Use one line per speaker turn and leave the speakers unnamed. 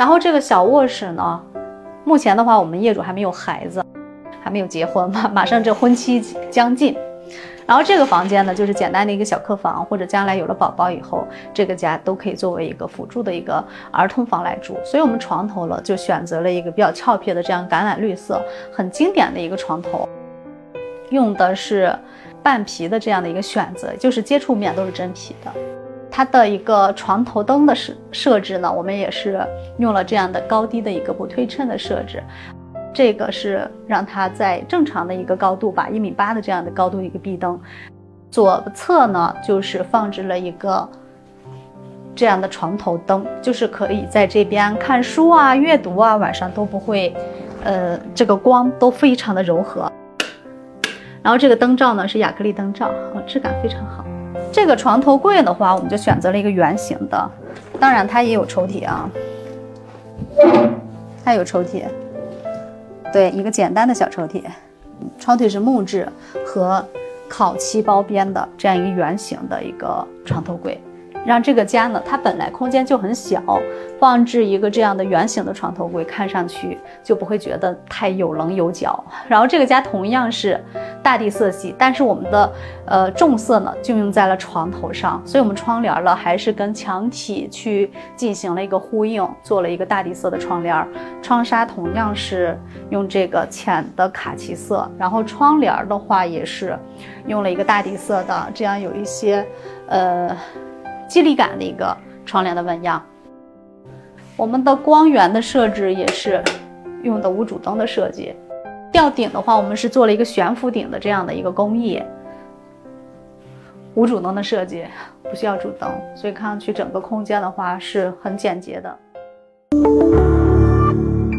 然后这个小卧室呢，目前的话，我们业主还没有孩子，还没有结婚嘛，马上这婚期将近。然后这个房间呢，就是简单的一个小客房，或者将来有了宝宝以后，这个家都可以作为一个辅助的一个儿童房来住。所以，我们床头了就选择了一个比较俏皮的这样橄榄绿色，很经典的一个床头，用的是半皮的这样的一个选择，就是接触面都是真皮的。它的一个床头灯的设设置呢，我们也是用了这样的高低的一个不对称的设置。这个是让它在正常的一个高度吧，一米八的这样的高度一个壁灯，左侧呢就是放置了一个这样的床头灯，就是可以在这边看书啊、阅读啊，晚上都不会，呃，这个光都非常的柔和。然后这个灯罩呢是亚克力灯罩，质感非常好。这个床头柜的话，我们就选择了一个圆形的，当然它也有抽屉啊，它有抽屉。对，一个简单的小抽屉，窗腿是木质和烤漆包边的这样一个圆形的一个床头柜。让这个家呢，它本来空间就很小，放置一个这样的圆形的床头柜，看上去就不会觉得太有棱有角。然后这个家同样是大地色系，但是我们的呃重色呢就用在了床头上，所以我们窗帘呢还是跟墙体去进行了一个呼应，做了一个大地色的窗帘。窗纱同样是用这个浅的卡其色，然后窗帘的话也是用了一个大地色的，这样有一些呃。肌理感的一个窗帘的纹样，我们的光源的设置也是用的无主灯的设计。吊顶的话，我们是做了一个悬浮顶的这样的一个工艺，无主灯的设计，不需要主灯，所以看上去整个空间的话是很简洁的。